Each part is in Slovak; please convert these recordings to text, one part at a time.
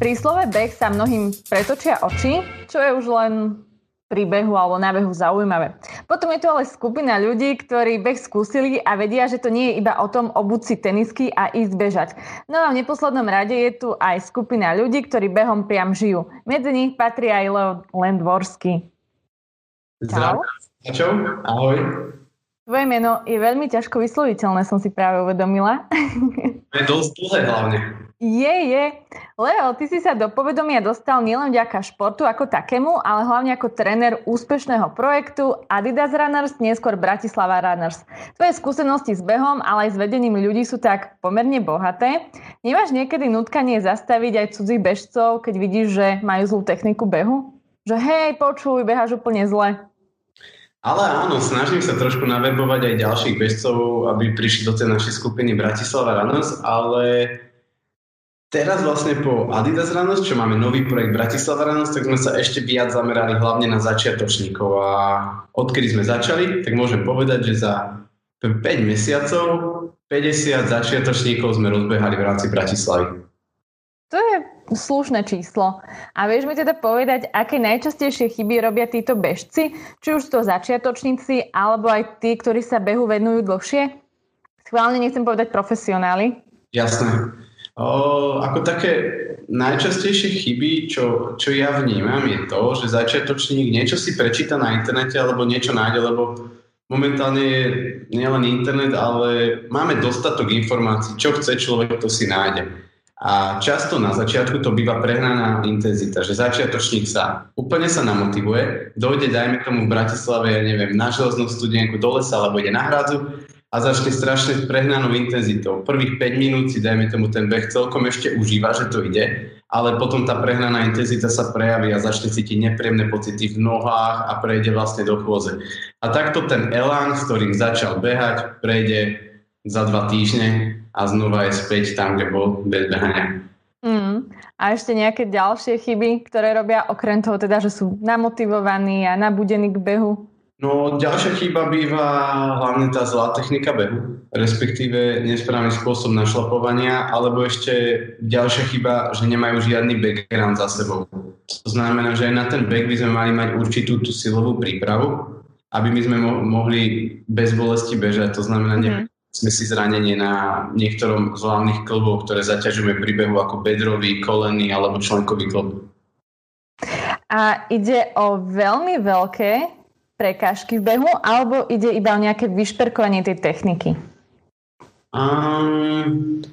Pri slove beh sa mnohým pretočia oči, čo je už len príbehu alebo nábehu zaujímavé. Potom je tu ale skupina ľudí, ktorí beh skúsili a vedia, že to nie je iba o tom obuť si tenisky a ísť bežať. No a v neposlednom rade je tu aj skupina ľudí, ktorí behom priam žijú. Medzi nich patrí aj Leo Lendvorsky. Čau, ahoj. Tvoje meno je veľmi ťažko vysloviteľné, som si práve uvedomila. Je dosť dlhé hlavne. Je, je. Leo, ty si sa do povedomia dostal nielen vďaka športu ako takému, ale hlavne ako tréner úspešného projektu Adidas Runners, neskôr Bratislava Runners. Tvoje skúsenosti s behom, ale aj s vedením ľudí sú tak pomerne bohaté. Nemáš niekedy nutkanie zastaviť aj cudzích bežcov, keď vidíš, že majú zlú techniku behu? Že hej, počuj, beháš úplne zle. Ale áno, snažím sa trošku naverbovať aj ďalších bežcov, aby prišli do tej našej skupiny Bratislava Runners, ale Teraz vlastne po Adidas Runners, čo máme nový projekt Bratislava Runners, tak sme sa ešte viac zamerali hlavne na začiatočníkov a odkedy sme začali, tak môžem povedať, že za 5 mesiacov 50 začiatočníkov sme rozbehali v rámci Bratislavy. To je slušné číslo. A vieš mi teda povedať, aké najčastejšie chyby robia títo bežci, či už to začiatočníci, alebo aj tí, ktorí sa behu venujú dlhšie? Schválne nechcem povedať profesionáli. Jasné. Ako také najčastejšie chyby, čo, čo ja vnímam, je to, že začiatočník niečo si prečíta na internete alebo niečo nájde, lebo momentálne je nielen internet, ale máme dostatok informácií, čo chce človek, to si nájde. A často na začiatku to býva prehnaná intenzita, že začiatočník sa úplne sa namotivuje, dojde, dajme tomu v Bratislave, ja neviem, na železnú studienku do lesa alebo ide na hrádzu a začne strašne prehnanou intenzitou. Prvých 5 minút si, dajme tomu, ten beh celkom ešte užíva, že to ide, ale potom tá prehnaná intenzita sa prejaví a začne cítiť nepríjemné pocity v nohách a prejde vlastne do chôze. A takto ten elán, s ktorým začal behať, prejde za dva týždne a znova je späť tam, kde bol bez behania. Mm. A ešte nejaké ďalšie chyby, ktoré robia okrem toho teda, že sú namotivovaní a nabudení k behu? No ďalšia chyba býva hlavne tá zlá technika behu, respektíve nesprávny spôsob našlapovania, alebo ešte ďalšia chyba, že nemajú žiadny background za sebou. To znamená, že aj na ten back by sme mali mať určitú tú silovú prípravu, aby my sme mo- mohli bez bolesti bežať. To znamená, mm-hmm. sme si zranenie na niektorom z hlavných klbov, ktoré zaťažujeme pri behu ako bedrový, kolený alebo členkový klb. A ide o veľmi veľké prekážky v behu, alebo ide iba o nejaké vyšperkovanie tej techniky? Um,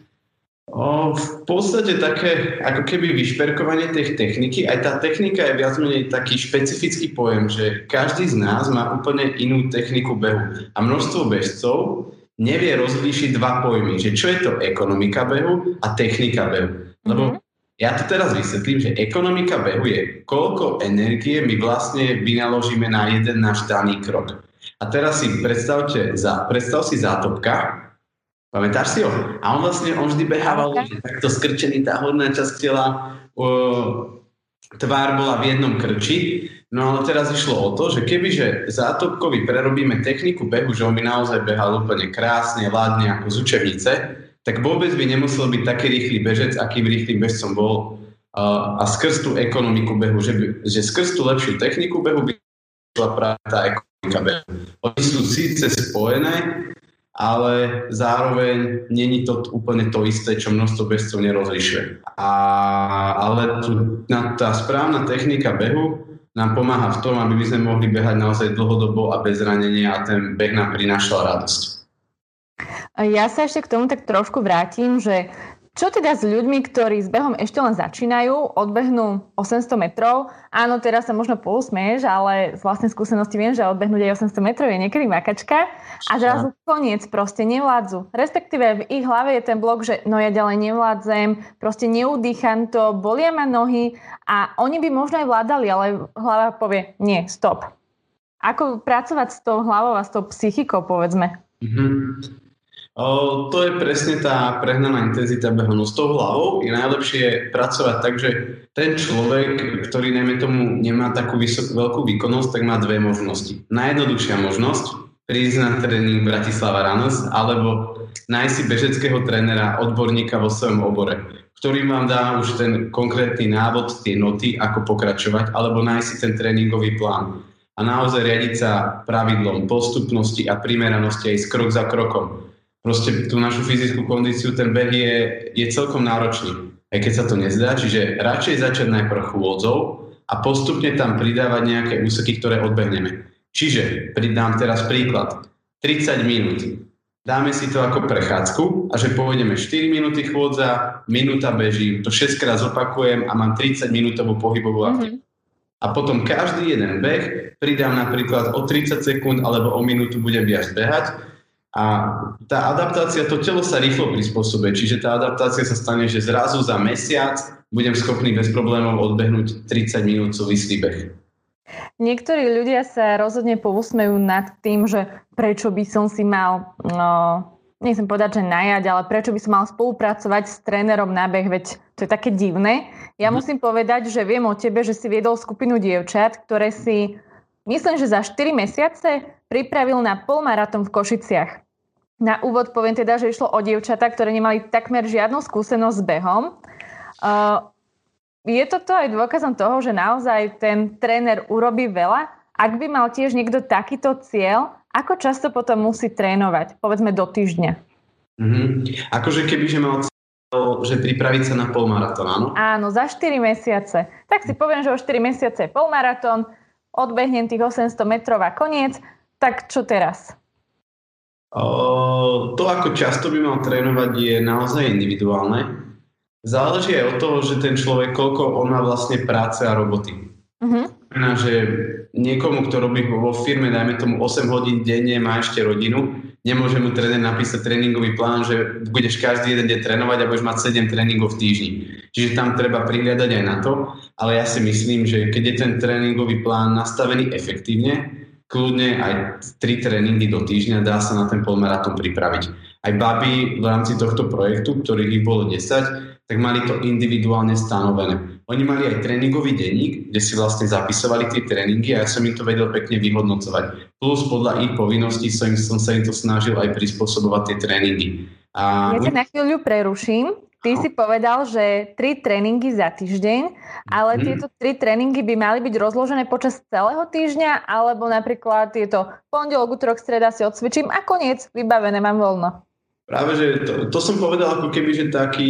o, v podstate také ako keby vyšperkovanie tej techniky. Aj tá technika je viac menej taký špecifický pojem, že každý z nás má úplne inú techniku behu. A množstvo bežcov nevie rozlíšiť dva pojmy, že čo je to ekonomika behu a technika behu. Lebo mm-hmm. Ja to teraz vysvetlím, že ekonomika behu je, koľko energie my vlastne vynaložíme na jeden náš daný krok. A teraz si predstavte, za, predstav si zátopka, pamätáš si ho? A on vlastne, on vždy behával, že takto skrčený, tá horná časť tela, o, tvár bola v jednom krči, no ale teraz išlo o to, že kebyže zátopkovi prerobíme techniku behu, že on by naozaj behal úplne krásne, ladne ako z učebnice, tak vôbec by nemusel byť taký rýchly bežec, akým rýchlým bežcom bol a, skrz tú ekonomiku behu, že, by, že skrz tú lepšiu techniku behu by bola práve tá ekonomika behu. Oni sú síce spojené, ale zároveň není to úplne to isté, čo množstvo bežcov nerozlišuje. A, ale tu, na, tá správna technika behu nám pomáha v tom, aby my sme mohli behať naozaj dlhodobo a bez zranenia a ten beh nám prinášal radosť. Ja sa ešte k tomu tak trošku vrátim, že čo teda s ľuďmi, ktorí s behom ešte len začínajú, odbehnú 800 metrov? Áno, teraz sa možno pousmieš, ale z vlastnej skúsenosti viem, že odbehnúť aj 800 metrov je niekedy makačka a zrazu koniec, proste nevládzu. Respektíve v ich hlave je ten blok, že no ja ďalej nevládzem, proste neudýcham to, bolia ma nohy a oni by možno aj vládali, ale hlava povie nie, stop. Ako pracovať s tou hlavou a s tou psychikou, povedzme? Mm-hmm. To je presne tá prehnaná intenzita behu. No s tou hlavou je najlepšie pracovať tak, že ten človek, ktorý najmä tomu nemá takú vysokú, veľkú výkonnosť, tak má dve možnosti. Najjednoduchšia možnosť prísť na tréning Bratislava Runners, alebo nájsť si bežeckého trénera, odborníka vo svojom obore, ktorý vám dá už ten konkrétny návod, tie noty, ako pokračovať, alebo nájsť si ten tréningový plán. A naozaj riadiť sa pravidlom postupnosti a primeranosti aj s krok za krokom. Proste tú našu fyzickú kondíciu, ten beh je, je celkom náročný, aj keď sa to nezdá. Čiže radšej začať najprv chôdzou a postupne tam pridávať nejaké úseky, ktoré odbehneme. Čiže pridám teraz príklad. 30 minút. Dáme si to ako prechádzku a že pôjdeme 4 minúty chôdza, minúta bežím, to 6 krát zopakujem a mám 30 minútovú pohybovú aktivitu. Mm-hmm. A potom každý jeden beh pridám napríklad o 30 sekúnd alebo o minútu budem viac behať a tá adaptácia, to telo sa rýchlo prispôsobuje, čiže tá adaptácia sa stane, že zrazu za mesiac budem schopný bez problémov odbehnúť 30 minút súvislý beh. Niektorí ľudia sa rozhodne povusmejú nad tým, že prečo by som si mal, no, nechcem povedať, že najať, ale prečo by som mal spolupracovať s trénerom na beh, veď to je také divné. Ja mm. musím povedať, že viem o tebe, že si viedol skupinu dievčat, ktoré si, myslím, že za 4 mesiace pripravil na polmaratón v Košiciach. Na úvod poviem teda, že išlo o dievčatá, ktoré nemali takmer žiadnu skúsenosť s behom. Uh, je toto aj dôkazom toho, že naozaj ten tréner urobí veľa? Ak by mal tiež niekto takýto cieľ, ako často potom musí trénovať? Povedzme do týždňa. Mm-hmm. Akože keby, že mal cieľ, že pripraviť sa na polmaratón, áno? Áno, za 4 mesiace. Tak si poviem, že o 4 mesiace je polmaratón, odbehnem tých 800 metrov a koniec. Tak čo teraz? To, ako často by mal trénovať, je naozaj individuálne. Záleží aj od toho, že ten človek, koľko on má vlastne práce a roboty. Uh-huh. Znamená, že niekomu, kto robí vo firme, dajme tomu 8 hodín denne, má ešte rodinu, nemôže mu tréner napísať tréningový plán, že budeš každý jeden deň trénovať a budeš mať 7 tréningov v týždni. Čiže tam treba prihľadať aj na to, ale ja si myslím, že keď je ten tréningový plán nastavený efektívne, kľudne aj 3 tréningy do týždňa dá sa na ten polmaratón pripraviť. Aj baby v rámci tohto projektu, ktorých ich bolo 10, tak mali to individuálne stanovené. Oni mali aj tréningový denník, kde si vlastne zapisovali tie tréningy a ja som im to vedel pekne vyhodnocovať. Plus podľa ich povinností som, som sa im to snažil aj prispôsobovať tie tréningy. A... Ja sa na chvíľu preruším. Ty no. si povedal, že tri tréningy za týždeň, ale hmm. tieto tri tréningy by mali byť rozložené počas celého týždňa, alebo napríklad je to pondelok, útorok, streda si odsvičím a koniec, vybavené, mám voľno. Práve, že to, to som povedal ako keby, že taký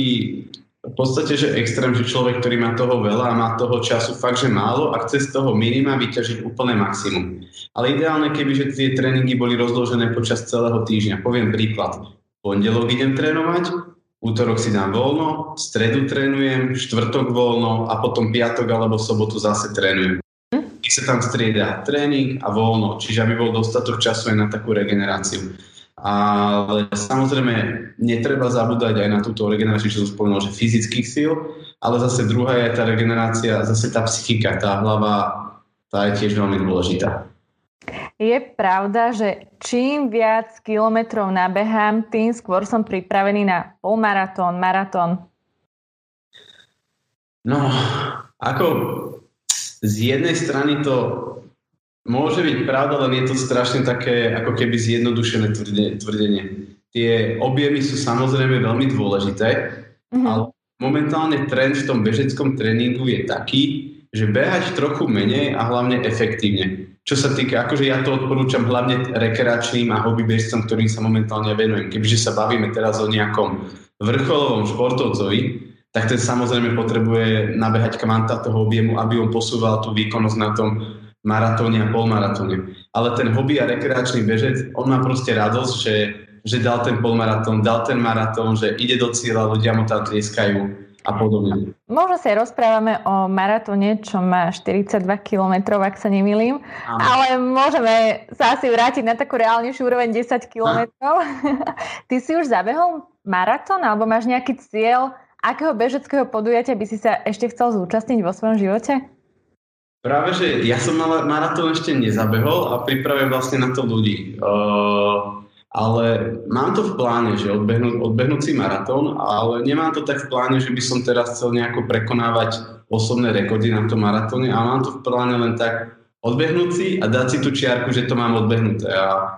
v podstate, že extrém, že človek, ktorý má toho veľa a má toho času fakt, že málo a chce z toho minima vyťažiť úplné maximum. Ale ideálne, keby že tie tréningy boli rozložené počas celého týždňa. Poviem príklad. Pondelok idem trénovať, útorok si dám voľno, stredu trénujem, štvrtok voľno a potom piatok alebo sobotu zase trénujem. I sa tam strieda tréning a voľno, čiže aby bol dostatok času aj na takú regeneráciu. Ale samozrejme, netreba zabúdať aj na túto regeneráciu, čo som spomenul, že fyzických síl, ale zase druhá je tá regenerácia, zase tá psychika, tá hlava, tá je tiež veľmi dôležitá. Je pravda, že čím viac kilometrov nabehám, tým skôr som pripravený na polmaratón, maratón. No, ako z jednej strany to Môže byť pravda, len je to strašne také ako keby zjednodušené tvrdenie. Tie objemy sú samozrejme veľmi dôležité, mm-hmm. ale momentálne trend v tom bežeckom tréningu je taký, že behať trochu menej a hlavne efektívne. Čo sa týka, akože ja to odporúčam hlavne rekreačným a hobby bežcom, ktorým sa momentálne venujem. Kebyže sa bavíme teraz o nejakom vrcholovom športovcovi, tak ten samozrejme potrebuje nabehať kvanta toho objemu, aby on posúval tú výkonnosť na tom maratóne a polmaratóne. Ale ten hobby a rekreačný bežec, on má proste radosť, že, že dal ten polmaratón, dal ten maratón, že ide do cieľa, ľudia mu tam tlieskajú a podobne. Možno sa rozprávame o maratóne, čo má 42 km, ak sa nemýlim, ale môžeme sa asi vrátiť na takú reálnejšiu úroveň 10 km. Ty si už zabehol maratón alebo máš nejaký cieľ, akého bežeckého podujatia by si sa ešte chcel zúčastniť vo svojom živote? Práve, že ja som maratón ešte nezabehol a pripravujem vlastne na to ľudí. Uh, ale mám to v pláne, že odbehnúť, odbehnúť maratón, ale nemám to tak v pláne, že by som teraz chcel nejako prekonávať osobné rekordy na tom maratóne, ale mám to v pláne len tak odbehnúť si a dať si tú čiarku, že to mám odbehnuté. A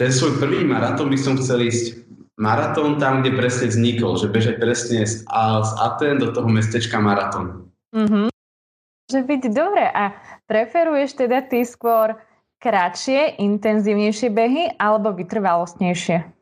ten svoj prvý maratón by som chcel ísť maratón tam, kde presne vznikol, že bežať presne z, z Aten do toho mestečka maratón. Mm-hmm. Že byť dobre. A preferuješ teda ty skôr kratšie, intenzívnejšie behy alebo vytrvalostnejšie?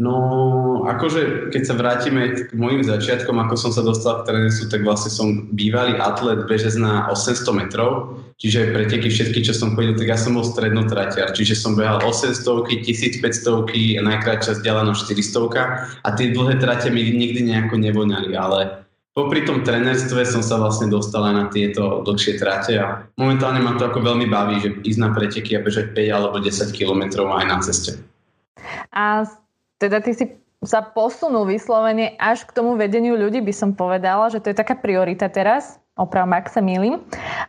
No, akože keď sa vrátime k mojim začiatkom, ako som sa dostal k trénerstvu, tak vlastne som bývalý atlet bežec na 800 metrov, čiže preteky všetky, čo som chodil, tak ja som bol strednotratiar, čiže som behal 800, 1500, najkračšia vzdialenosť 400 a tie dlhé trate mi nikdy nejako nevoňali, ale popri tom trénerstve som sa vlastne dostal aj na tieto dlhšie trate a momentálne ma to ako veľmi baví, že ísť na preteky a bežať 5 alebo 10 kilometrov aj na ceste. A teda ty si sa posunul vyslovene až k tomu vedeniu ľudí, by som povedala, že to je taká priorita teraz, opravom, ak sa milím.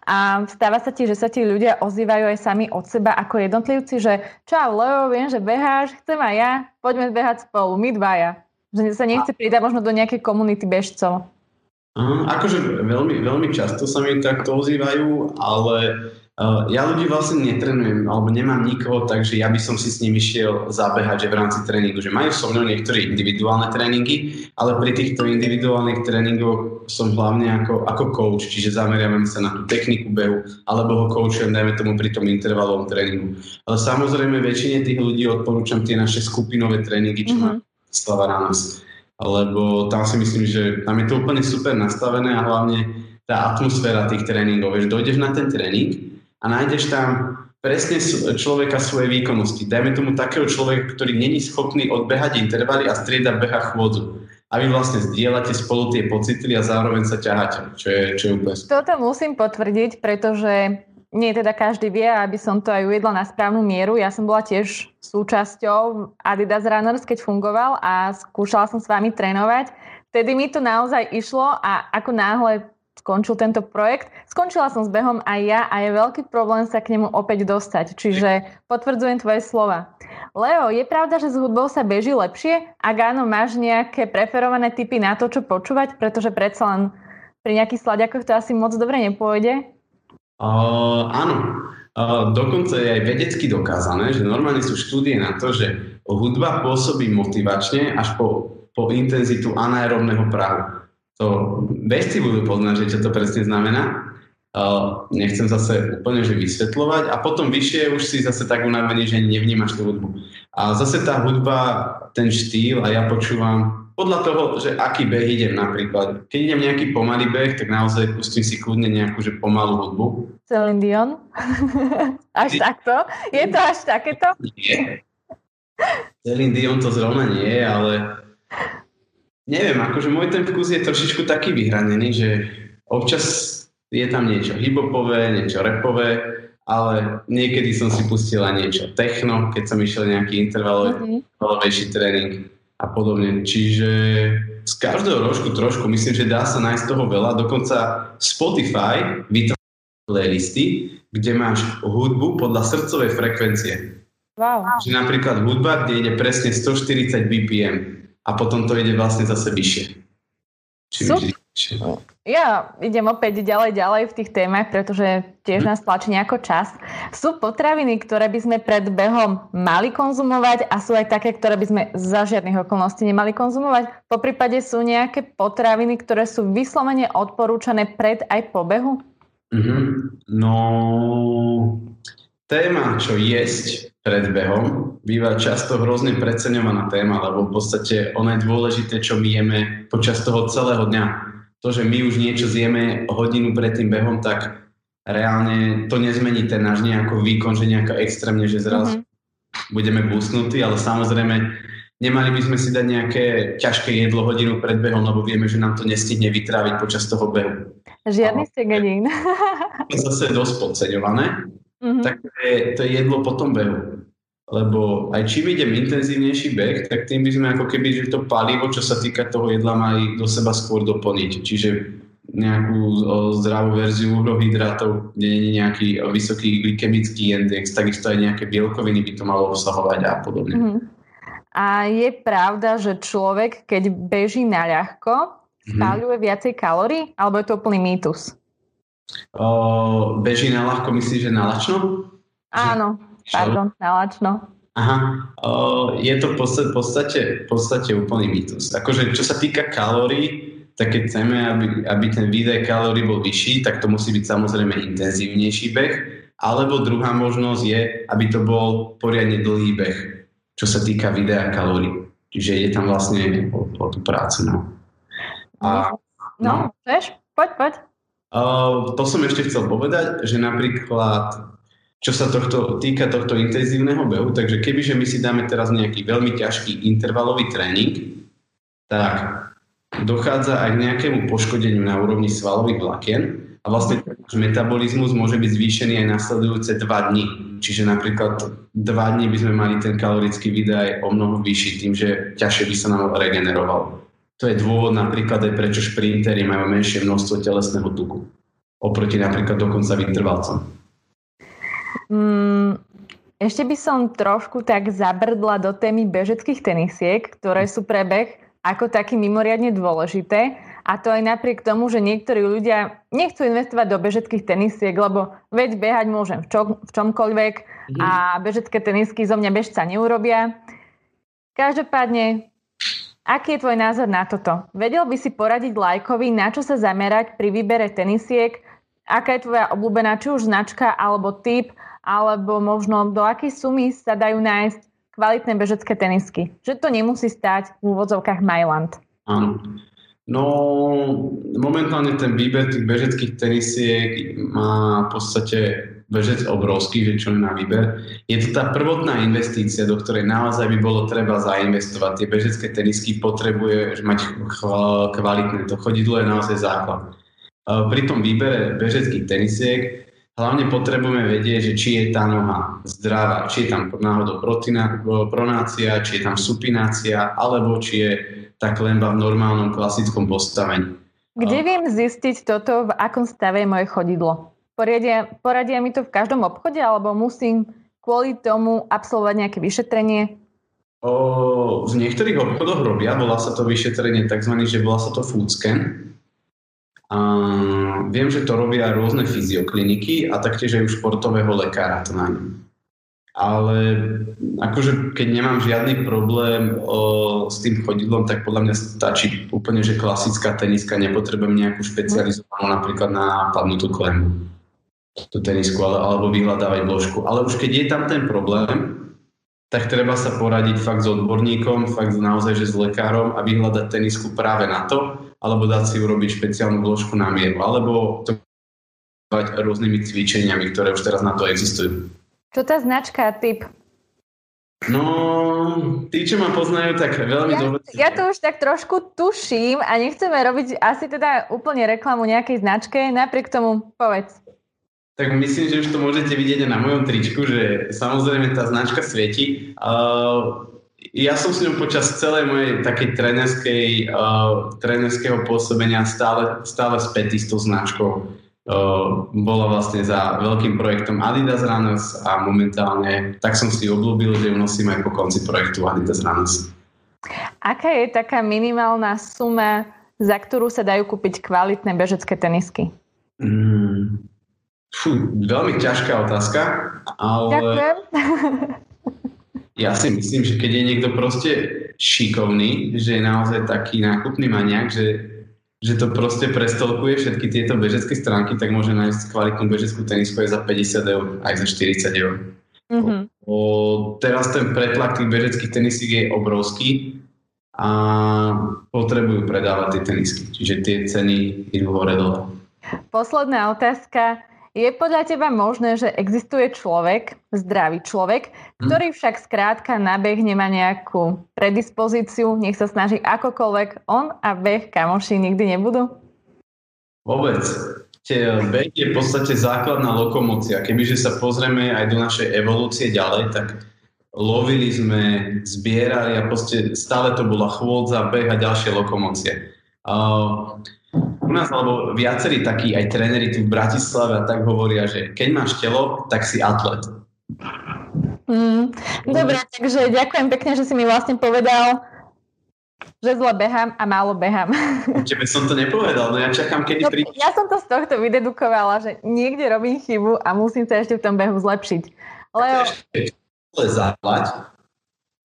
A stáva sa ti, že sa ti ľudia ozývajú aj sami od seba ako jednotlivci, že čau Leo, viem, že beháš, chcem aj ja, poďme behať spolu, my dvaja. Že sa nechce pridať možno do nejakej komunity bežcov. Uh, akože veľmi, veľmi často sa mi takto ozývajú, ale Uh, ja ľudí vlastne netrenujem, alebo nemám nikoho, takže ja by som si s nimi šiel zabehať, že v rámci tréningu, že majú so mnou niektoré individuálne tréningy, ale pri týchto individuálnych tréningoch som hlavne ako, ako coach, čiže zameriavam sa na tú techniku behu, alebo ho coachujem, dajme tomu pri tom intervalovom tréningu. Ale samozrejme väčšine tých ľudí odporúčam tie naše skupinové tréningy, čo mm-hmm. má Slava Rános. Lebo tam si myslím, že tam je to úplne super nastavené a hlavne tá atmosféra tých tréningov. Vieš, dojdeš na ten tréning, a nájdeš tam presne človeka svojej výkonnosti. Dajme tomu takého človeka, ktorý není schopný odbehať intervaly a strieda beha chôdzu. A vy vlastne zdieľate spolu tie pocity a zároveň sa ťaháte, čo je, čo je úplne... Toto musím potvrdiť, pretože nie teda každý vie, aby som to aj uvedla na správnu mieru. Ja som bola tiež súčasťou Adidas Runners, keď fungoval a skúšala som s vami trénovať. Vtedy mi to naozaj išlo a ako náhle skončil tento projekt. Skončila som s behom aj ja a je veľký problém sa k nemu opäť dostať. Čiže potvrdzujem tvoje slova. Leo, je pravda, že s hudbou sa beží lepšie? Ak áno, máš nejaké preferované typy na to, čo počúvať? Pretože predsa len pri nejakých sladiakoch to asi moc dobre nepôjde. Áno. Uh, dokonca je aj vedecky dokázané, že normálne sú štúdie na to, že hudba pôsobí motivačne až po, po intenzitu anaerobného prahu to bežci budú poznať, že čo to presne znamená. Uh, nechcem zase úplne že vysvetľovať a potom vyššie už si zase tak unavený, že nevnímaš tú hudbu. A zase tá hudba, ten štýl a ja počúvam podľa toho, že aký beh idem napríklad. Keď idem nejaký pomalý beh, tak naozaj pustím si kľudne nejakú že pomalú hudbu. Celine Dion? až takto? Je to až takéto? Nie. Celine Dion to zrovna nie, ale neviem, akože môj ten vkus je trošičku taký vyhranený, že občas je tam niečo hipopové, niečo repové, ale niekedy som si pustil aj niečo techno, keď som išiel nejaký intervalový, mm-hmm. tréning a podobne. Čiže z každého rožku trošku, myslím, že dá sa nájsť toho veľa. Dokonca Spotify vytvára playlisty, kde máš hudbu podľa srdcovej frekvencie. Wow. Čiže napríklad hudba, kde ide presne 140 BPM a potom to ide vlastne zase vyššie. Ja idem opäť ďalej, ďalej v tých témach, pretože tiež hm. nás tlačí nejako čas. Sú potraviny, ktoré by sme pred behom mali konzumovať a sú aj také, ktoré by sme za žiadnych okolností nemali konzumovať. Po prípade sú nejaké potraviny, ktoré sú vyslovene odporúčané pred aj po behu? Mm-hmm. No, téma, čo jesť pred behom býva často hrozne preceňovaná téma, lebo v podstate ono je dôležité, čo my jeme počas toho celého dňa. To, že my už niečo zjeme hodinu pred tým behom, tak reálne to nezmení ten náš nejaký výkon, že nejako extrémne, že zrazu mm-hmm. budeme busnutí, ale samozrejme nemali by sme si dať nejaké ťažké jedlo hodinu pred behom, lebo vieme, že nám to nestihne vytráviť počas toho behu. Žiadny stegadín. Je zase dosť podceňované mm-hmm. tak to je, to je jedlo po tom behu. Lebo aj čím idem intenzívnejší beh, tak tým by sme ako keby, že to palivo, čo sa týka toho jedla, mali do seba skôr doplniť. Čiže nejakú zdravú verziu uhlohydrátov, kde nie je nejaký vysoký glykemický index, takisto aj nejaké bielkoviny by to malo obsahovať a podobne. Mm-hmm. A je pravda, že človek, keď beží na ľahko, mm-hmm. spáľuje viacej kalórií, alebo je to úplný mýtus? O, beží na ľahko, myslíš, že na lačno? Áno, že... pardon, na lačno. Aha, o, je to v podstate, podstate, podstate úplný mýtus. Akože čo sa týka kalórií, tak keď chceme, aby, aby ten výdaj kalórií bol vyšší, tak to musí byť samozrejme intenzívnejší beh, alebo druhá možnosť je, aby to bol poriadne dlhý beh, čo sa týka videa kalórií. Čiže je tam vlastne o, o tú prácu. No. A, no, no, vieš, poď, poď. Uh, to som ešte chcel povedať, že napríklad čo sa tohto, týka tohto intenzívneho behu, takže kebyže my si dáme teraz nejaký veľmi ťažký intervalový tréning, tak dochádza aj k nejakému poškodeniu na úrovni svalových vlákien a vlastne náš metabolizmus môže byť zvýšený aj nasledujúce 2 dni. Čiže napríklad 2 dní by sme mali ten kalorický výdaj o mnoho vyšší tým, že ťažšie by sa nám regeneroval. To je dôvod napríklad aj prečo šprintery majú menšie množstvo telesného tuku oproti napríklad dokonca vytrvalcom. Mm, ešte by som trošku tak zabrdla do témy bežeckých tenisiek, ktoré sú pre beh ako taký mimoriadne dôležité. A to aj napriek tomu, že niektorí ľudia nechcú investovať do bežeckých tenisiek, lebo veď behať môžem v, čo, v čomkoľvek mm. a bežecké tenisky zo mňa bežca neurobia. Každopádne, aký je tvoj názor na toto? Vedel by si poradiť lajkovi, na čo sa zamerať pri výbere tenisiek? Aká je tvoja obľúbená, či už značka alebo typ? alebo možno do akej sumy sa dajú nájsť kvalitné bežecké tenisky. Že to nemusí stať v úvodzovkách Mailand. Áno. No, momentálne ten výber tých bežeckých tenisiek má v podstate bežec obrovský, že čo je na výber. Je to tá prvotná investícia, do ktorej naozaj by bolo treba zainvestovať. Tie bežecké tenisky potrebuje mať kvalitné. To chodidlo je naozaj základ. Pri tom výbere bežeckých tenisiek Hlavne potrebujeme vedieť, že či je tá noha zdravá, či je tam náhodou pronácia, či je tam supinácia, alebo či je tá klemba v normálnom klasickom postavení. Kde viem zistiť toto, v akom stave je moje chodidlo? Poradia, poradia mi to v každom obchode, alebo musím kvôli tomu absolvovať nejaké vyšetrenie? O, v niektorých obchodoch robia, volá sa to vyšetrenie tzv. že volá sa to food scan. A viem, že to robia rôzne fyziokliniky a taktiež aj u športového lekára to ňom. Ale akože keď nemám žiadny problém o, s tým chodidlom, tak podľa mňa stačí úplne, že klasická teniska, nepotrebujem nejakú špecializovanú napríklad na padnutú klemu tú tenisku ale, alebo vyhľadávať vložku. Ale už keď je tam ten problém, tak treba sa poradiť fakt s odborníkom, fakt naozaj, že s lekárom a vyhľadať tenisku práve na to, alebo dať si urobiť špeciálnu vložku na mieru, alebo to rôznymi cvičeniami, ktoré už teraz na to existujú. Čo tá značka, typ? No, tí, čo ma poznajú, tak veľmi ja, dobre. Ja to už tak trošku tuším a nechceme robiť asi teda úplne reklamu nejakej značke, napriek tomu povedz. Tak myslím, že už to môžete vidieť aj na mojom tričku, že samozrejme tá značka svieti. Uh, ja som s ňou počas celej mojej takej trenerskej, uh, trenerského pôsobenia stále, stále spätý s tou značkou. Uh, bola vlastne za veľkým projektom Adidas Runners a momentálne tak som si obľúbil, že ju nosím aj po konci projektu Adidas Runners. Aká je taká minimálna suma, za ktorú sa dajú kúpiť kvalitné bežecké tenisky? Mm, Fú, veľmi ťažká otázka, ale... Ďakujem. Ja si myslím, že keď je niekto proste šikovný, že je naozaj taký nákupný maniak, že, že to proste prestolkuje všetky tieto bežecké stránky, tak môže nájsť kvalitnú bežeckú tenisku aj za 50 eur, aj za 40 eur. Mm-hmm. O, teraz ten pretlak tých bežeckých tenisík je obrovský a potrebujú predávať tie tenisky. Čiže tie ceny idú hore dole. Posledná otázka. Je podľa teba možné, že existuje človek, zdravý človek, hm. ktorý však skrátka na beh nemá nejakú predispozíciu, nech sa snaží akokoľvek, on a beh kamoši nikdy nebudú? Vôbec. Beh je v podstate základná lokomócia. Kebyže sa pozrieme aj do našej evolúcie ďalej, tak lovili sme, zbierali a proste stále to bola chôdza, beh a ďalšie lokomócie. Uh, nás, alebo viacerí takí aj tréneri tu v Bratislave a tak hovoria, že keď máš telo, tak si atlet. Mm, dobre, takže ďakujem pekne, že si mi vlastne povedal, že zle behám a málo behám. Tebe som to nepovedal, no ja čakám, kedy no, príde. Ja som to z tohto vydedukovala, že niekde robím chybu a musím sa ešte v tom behu zlepšiť. Leo, zaplať.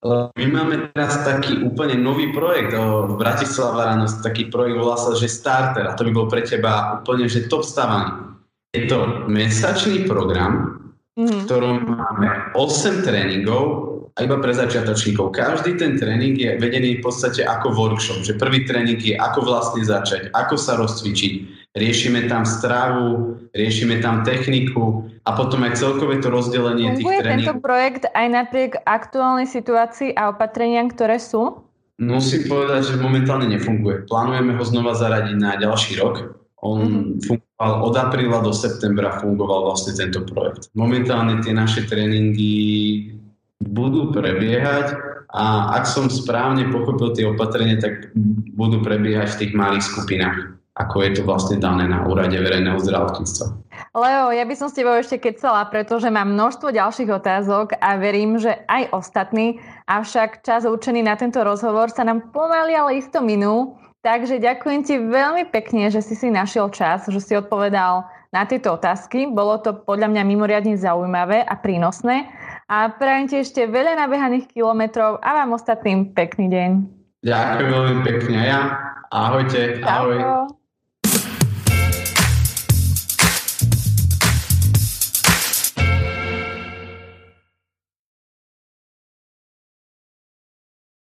My máme teraz taký úplne nový projekt v Bratislava ráno, taký projekt volá sa, že Starter a to by bol pre teba úplne, že top stavaný. Je to mesačný program, mm-hmm. v ktorom máme 8 tréningov a iba pre začiatočníkov. Každý ten tréning je vedený v podstate ako workshop, že prvý tréning je ako vlastne začať, ako sa rozcvičiť. Riešime tam stravu, riešime tam techniku a potom aj celkové to rozdelenie Funguje tých tréningov. tento projekt aj napriek aktuálnej situácii a opatreniam, ktoré sú? Musím povedať, že momentálne nefunguje. Plánujeme ho znova zaradiť na ďalší rok. On mm-hmm. fungoval od apríla do septembra fungoval vlastne tento projekt. Momentálne tie naše tréningy budú prebiehať a ak som správne pochopil tie opatrenia, tak budú prebiehať v tých malých skupinách ako je to vlastne dané na úrade verejného zdravotníctva. Leo, ja by som s tebou ešte kecala, pretože mám množstvo ďalších otázok a verím, že aj ostatní, avšak čas určený na tento rozhovor sa nám pomaly ale isto minul. Takže ďakujem ti veľmi pekne, že si si našiel čas, že si odpovedal na tieto otázky. Bolo to podľa mňa mimoriadne zaujímavé a prínosné. A prajem ti ešte veľa nabehaných kilometrov a vám ostatným pekný deň. Ďakujem veľmi pekne ja. Ahojte. Ahoj. Ahoj.